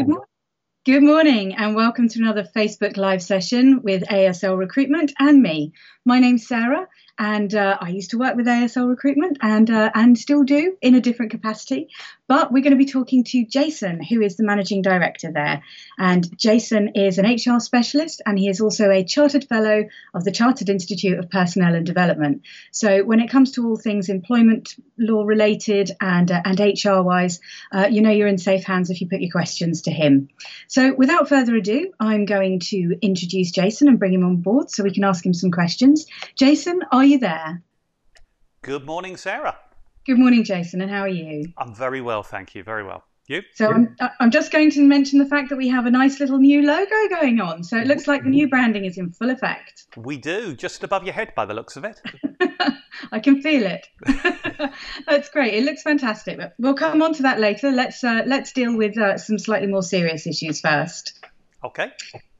Good, mo- Good morning and welcome to another Facebook Live session with ASL Recruitment and me. My name's Sarah and uh, I used to work with ASL Recruitment and uh, and still do in a different capacity. But we're going to be talking to Jason, who is the managing director there. And Jason is an HR specialist and he is also a chartered fellow of the Chartered Institute of Personnel and Development. So when it comes to all things employment law related and uh, and HR wise, uh, you know you're in safe hands if you put your questions to him. So without further ado, I'm going to introduce Jason and bring him on board so we can ask him some questions. Jason, are there? Good morning, Sarah. Good morning, Jason, and how are you? I'm very well, thank you. Very well. You? So I'm, I'm just going to mention the fact that we have a nice little new logo going on. So it looks like the new branding is in full effect. We do, just above your head by the looks of it. I can feel it. That's great. It looks fantastic. But we'll come on to that later. Let's uh, let's deal with uh, some slightly more serious issues first. Okay.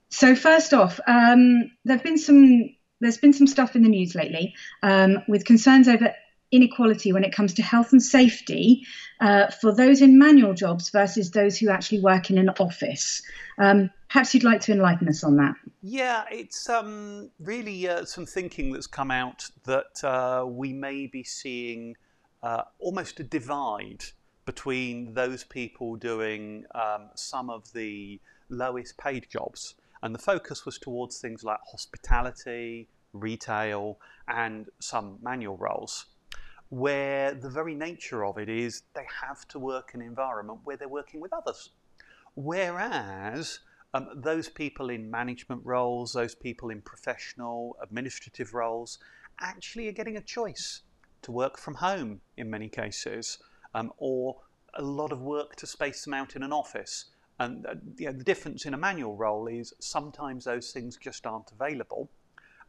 So first off, um, there've been some there's been some stuff in the news lately um, with concerns over inequality when it comes to health and safety uh, for those in manual jobs versus those who actually work in an office. Um, perhaps you'd like to enlighten us on that. Yeah, it's um, really uh, some thinking that's come out that uh, we may be seeing uh, almost a divide between those people doing um, some of the lowest paid jobs. And the focus was towards things like hospitality, retail, and some manual roles where the very nature of it is they have to work in an environment where they're working with others. Whereas um, those people in management roles, those people in professional, administrative roles, actually are getting a choice to work from home in many cases, um, or a lot of work to space them out in an office. And uh, you know, the difference in a manual role is sometimes those things just aren't available,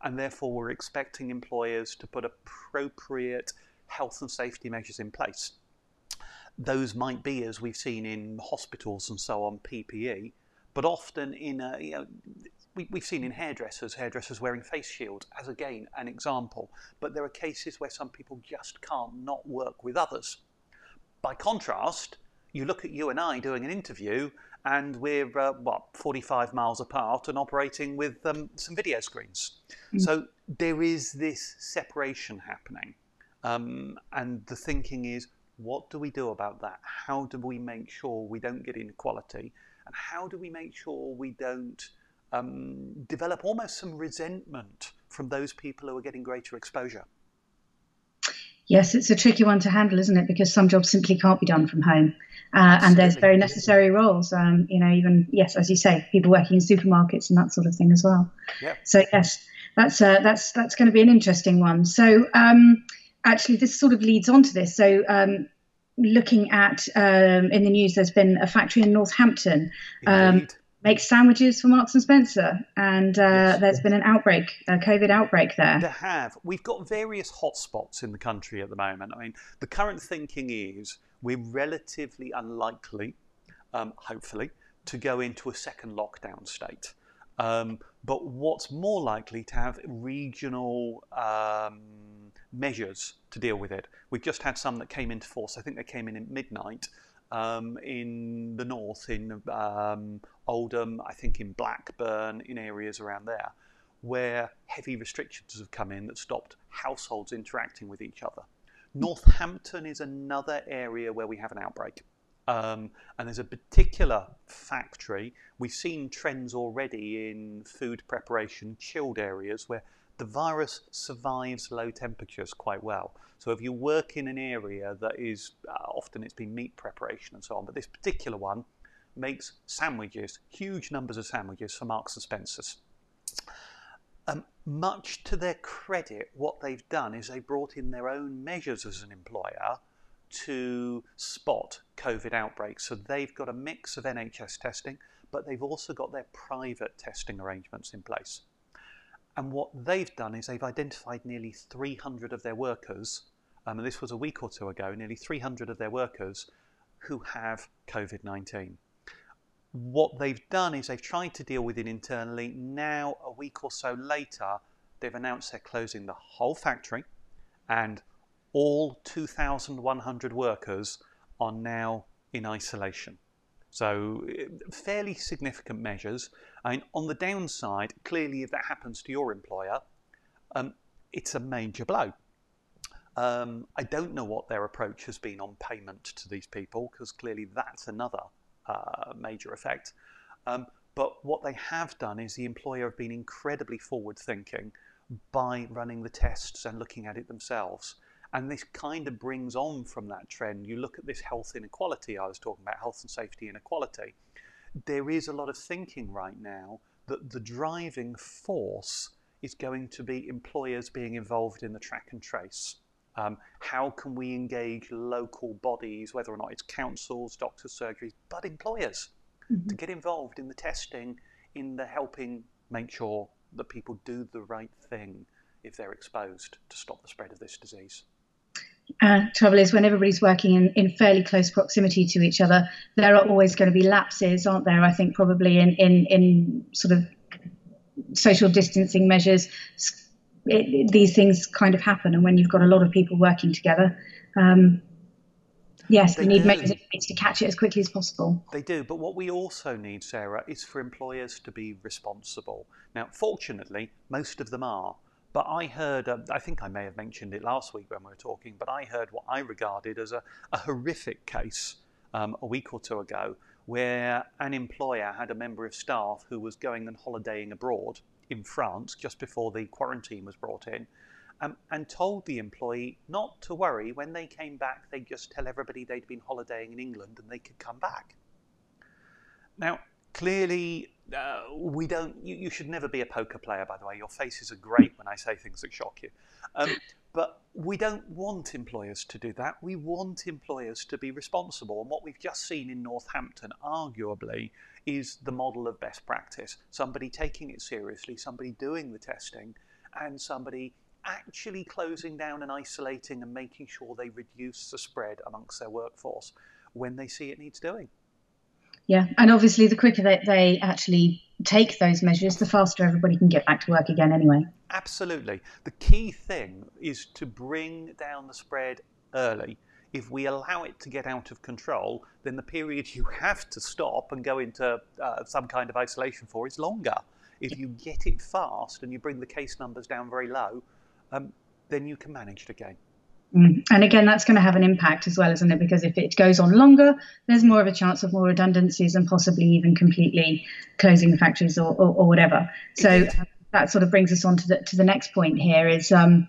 and therefore we're expecting employers to put appropriate health and safety measures in place. Those might be, as we've seen in hospitals and so on, PPE, but often in a, you know, we, have seen in hairdressers, hairdressers wearing face shields as again an example. But there are cases where some people just can't not work with others. By contrast, you look at you and I doing an interview, and we're uh, what 45 miles apart and operating with um, some video screens. Mm. So there is this separation happening. Um, and the thinking is, what do we do about that? How do we make sure we don't get inequality? And how do we make sure we don't um, develop almost some resentment from those people who are getting greater exposure? Yes, it's a tricky one to handle, isn't it? Because some jobs simply can't be done from home, uh, and there's very necessary roles. Um, you know, even yes, as you say, people working in supermarkets and that sort of thing as well. Yep. So yes, that's uh, that's that's going to be an interesting one. So um, actually, this sort of leads on to this. So, um, looking at um, in the news, there's been a factory in Northampton um, makes sandwiches for Marks and Spencer, and uh, yes. there's been an outbreak, a COVID outbreak there. There have. We've got various hotspots in the country at the moment. I mean, the current thinking is we're relatively unlikely, um, hopefully, to go into a second lockdown state. Um, but what's more likely to have regional um, measures to deal with it. We've just had some that came into force. I think they came in at midnight um, in the north, in um, Oldham, I think in Blackburn, in areas around there, where heavy restrictions have come in that stopped households interacting with each other. Northampton is another area where we have an outbreak. Um, and there's a particular factory. We've seen trends already in food preparation, chilled areas, where the virus survives low temperatures quite well. So if you work in an area that is, uh, often it's been meat preparation and so on, but this particular one makes sandwiches, huge numbers of sandwiches for Marks and Spencer's. Um, much to their credit, what they've done is they brought in their own measures as an employer to spot COVID outbreaks. So they've got a mix of NHS testing, but they've also got their private testing arrangements in place. And what they've done is they've identified nearly 300 of their workers, um, and this was a week or two ago, nearly 300 of their workers who have COVID 19. What they've done is they've tried to deal with it internally. Now, a week or so later, they've announced they're closing the whole factory, and all 2,100 workers are now in isolation. So, fairly significant measures. I mean, on the downside, clearly, if that happens to your employer, um, it's a major blow. Um, I don't know what their approach has been on payment to these people because clearly that's another uh, major effect. Um, but what they have done is the employer have been incredibly forward thinking by running the tests and looking at it themselves. And this kind of brings on from that trend. You look at this health inequality I was talking about, health and safety inequality. There is a lot of thinking right now that the driving force is going to be employers being involved in the track and trace. Um, how can we engage local bodies, whether or not it's councils, doctors, surgeries, but employers, mm-hmm. to get involved in the testing, in the helping make sure that people do the right thing if they're exposed to stop the spread of this disease? Uh, trouble is, when everybody's working in, in fairly close proximity to each other, there are always going to be lapses, aren't there? I think probably in, in, in sort of social distancing measures, it, it, these things kind of happen. And when you've got a lot of people working together, um, yes, they you need measures to catch it as quickly as possible. They do. But what we also need, Sarah, is for employers to be responsible. Now, fortunately, most of them are. But I heard, uh, I think I may have mentioned it last week when we were talking, but I heard what I regarded as a, a horrific case um, a week or two ago where an employer had a member of staff who was going and holidaying abroad in France just before the quarantine was brought in. Um, and told the employee not to worry. When they came back, they'd just tell everybody they'd been holidaying in England and they could come back. Now, clearly, uh, we don't. You, you, should never be a poker player, by the way. Your faces are great when I say things that shock you. Um, but we don't want employers to do that. We want employers to be responsible. And what we've just seen in Northampton, arguably, is the model of best practice. Somebody taking it seriously, somebody doing the testing, and somebody actually closing down and isolating and making sure they reduce the spread amongst their workforce when they see it needs doing. Yeah, and obviously, the quicker that they actually take those measures, the faster everybody can get back to work again anyway. Absolutely. The key thing is to bring down the spread early. If we allow it to get out of control, then the period you have to stop and go into uh, some kind of isolation for is longer. If you get it fast and you bring the case numbers down very low, um, then you can manage it again. Mm. And again, that's going to have an impact as well, isn't it? Because if it goes on longer, there's more of a chance of more redundancies and possibly even completely closing the factories or, or, or whatever. So that sort of brings us on to the, to the next point here is um,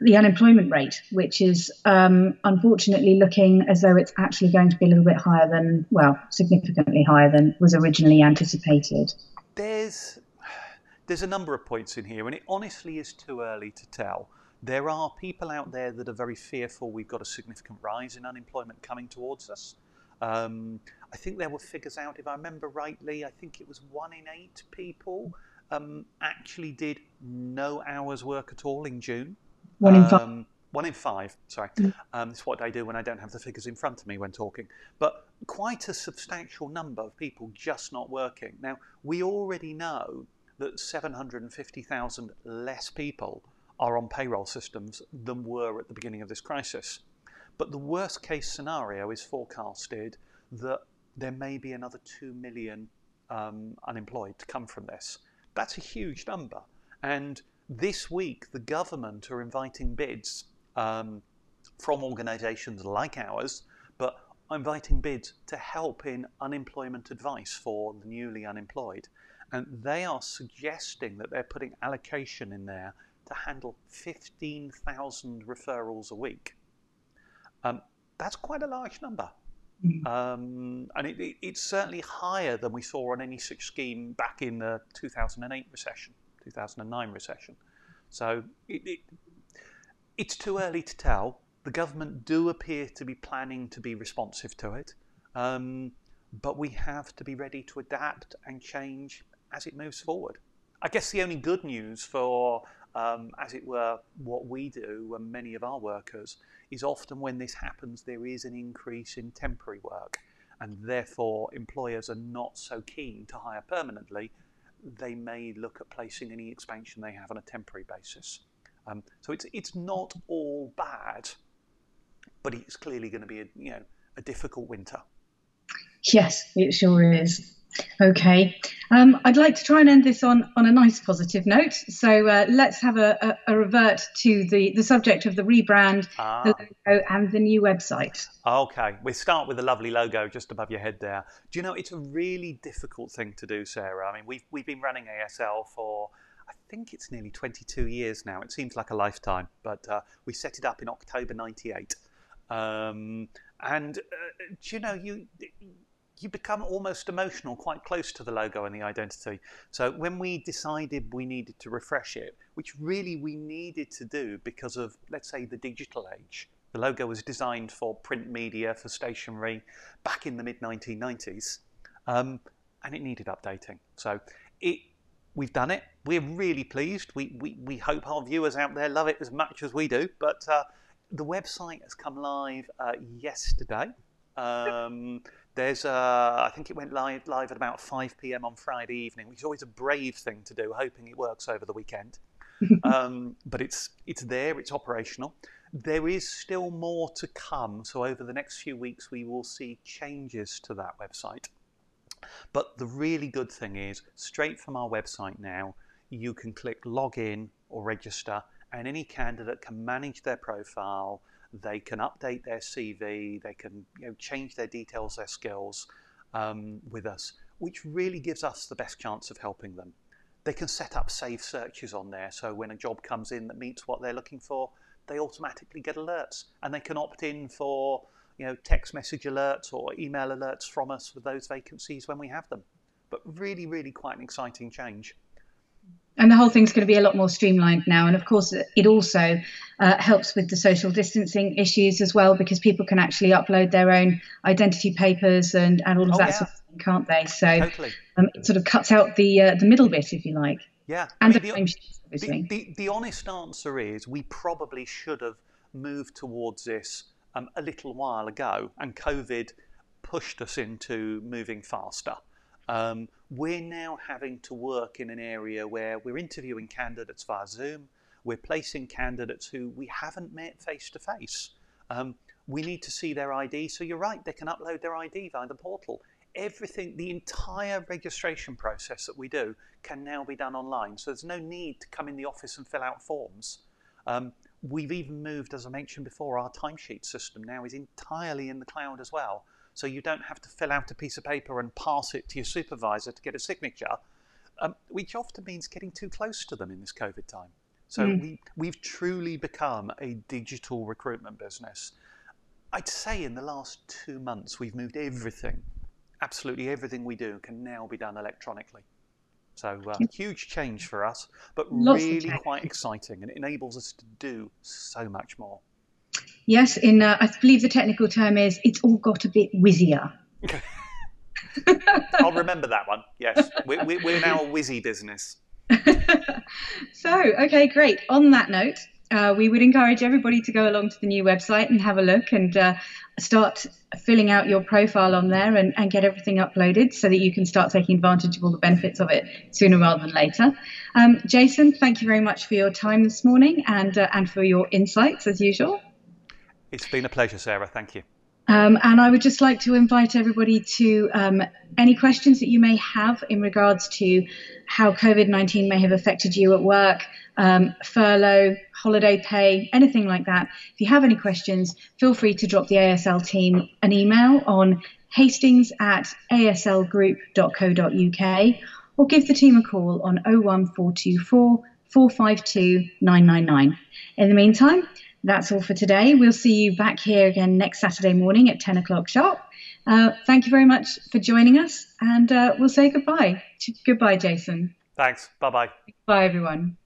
the unemployment rate, which is um, unfortunately looking as though it's actually going to be a little bit higher than, well, significantly higher than was originally anticipated. There's, there's a number of points in here, and it honestly is too early to tell. There are people out there that are very fearful we've got a significant rise in unemployment coming towards us. Um, I think there were figures out, if I remember rightly, I think it was one in eight people um, actually did no hours work at all in June. One in five. Um, one in five, sorry. Mm. Um, it's what I do when I don't have the figures in front of me when talking. But quite a substantial number of people just not working. Now, we already know that 750,000 less people are on payroll systems than were at the beginning of this crisis. But the worst case scenario is forecasted that there may be another 2 million um, unemployed to come from this. That's a huge number. And this week, the government are inviting bids um, from organisations like ours, but inviting bids to help in unemployment advice for the newly unemployed. And they are suggesting that they're putting allocation in there to handle 15,000 referrals a week. Um, that's quite a large number. Mm. Um, and it, it, it's certainly higher than we saw on any such scheme back in the 2008 recession, 2009 recession. So it, it's too early to tell. The government do appear to be planning to be responsive to it, um, but we have to be ready to adapt and change as it moves forward. I guess the only good news for um, as it were, what we do and many of our workers is often when this happens, there is an increase in temporary work, and therefore employers are not so keen to hire permanently. They may look at placing any expansion they have on a temporary basis. Um, so it's it's not all bad, but it's clearly going to be a you know a difficult winter. Yes, it sure is. Okay. Um, I'd like to try and end this on, on a nice positive note. So uh, let's have a, a, a, revert to the, the subject of the rebrand, ah. the logo, and the new website. Okay. We start with the lovely logo just above your head there. Do you know, it's a really difficult thing to do, Sarah. I mean, we've, we've been running ASL for, I think it's nearly 22 years now. It seems like a lifetime, but uh, we set it up in October 98. Um, and, uh, do you know, you you become almost emotional, quite close to the logo and the identity. So when we decided we needed to refresh it, which really we needed to do because of, let's say, the digital age, the logo was designed for print media, for stationery, back in the mid 1990s, um, and it needed updating. So it, we've done it. We're really pleased. We, we, we hope our viewers out there love it as much as we do. But uh, the website has come live uh, yesterday. Um, there's, uh, I think it went live, live at about 5 p.m. on Friday evening, which is always a brave thing to do, hoping it works over the weekend. um, but it's it's there, it's operational. There is still more to come, so over the next few weeks we will see changes to that website. But the really good thing is, straight from our website now, you can click login or register, and any candidate can manage their profile they can update their CV, they can you know, change their details, their skills um, with us, which really gives us the best chance of helping them. They can set up saved searches on there, so when a job comes in that meets what they're looking for, they automatically get alerts, and they can opt in for you know text message alerts or email alerts from us with those vacancies when we have them. But really, really quite an exciting change and the whole thing's going to be a lot more streamlined now. And of course, it also uh, helps with the social distancing issues as well, because people can actually upload their own identity papers and, and all of oh, that yeah. sort of thing, can't they? So totally. um, it sort of cuts out the uh, the middle bit, if you like. Yeah. And I mean, the. The, the, the, honest answer is we probably should have moved towards this um, a little while ago, and COVID pushed us into moving faster. Um, we're now having to work in an area where we're interviewing candidates via Zoom, we're placing candidates who we haven't met face to face. We need to see their ID, so you're right, they can upload their ID via the portal. Everything, the entire registration process that we do can now be done online, so there's no need to come in the office and fill out forms. Um, we've even moved, as I mentioned before, our timesheet system now is entirely in the cloud as well so you don't have to fill out a piece of paper and pass it to your supervisor to get a signature, um, which often means getting too close to them in this COVID time. So mm. we, we've truly become a digital recruitment business. I'd say in the last two months, we've moved everything, absolutely everything we do can now be done electronically. So uh, huge change for us, but Lots really quite exciting, and it enables us to do so much more. Yes, in uh, I believe the technical term is it's all got a bit whizzier. I'll remember that one. Yes, we're, we're now a whizzy business. so, okay, great. On that note, uh, we would encourage everybody to go along to the new website and have a look and uh, start filling out your profile on there and, and, get everything uploaded so that you can start taking advantage of all the benefits of it sooner rather than later. Um, Jason, thank you very much for your time this morning and, uh, and for your insights as usual. It's been a pleasure, Sarah. Thank you. Um, and I would just like to invite everybody to um, any questions that you may have in regards to how COVID 19 may have affected you at work, um, furlough, holiday pay, anything like that. If you have any questions, feel free to drop the ASL team an email on hastings at aslgroup.co.uk or give the team a call on 01424 452 999. In the meantime, that's all for today. We'll see you back here again next Saturday morning at 10 o'clock sharp. Uh, thank you very much for joining us, and uh, we'll say goodbye. Goodbye, Jason. Thanks. Bye bye. Bye, everyone.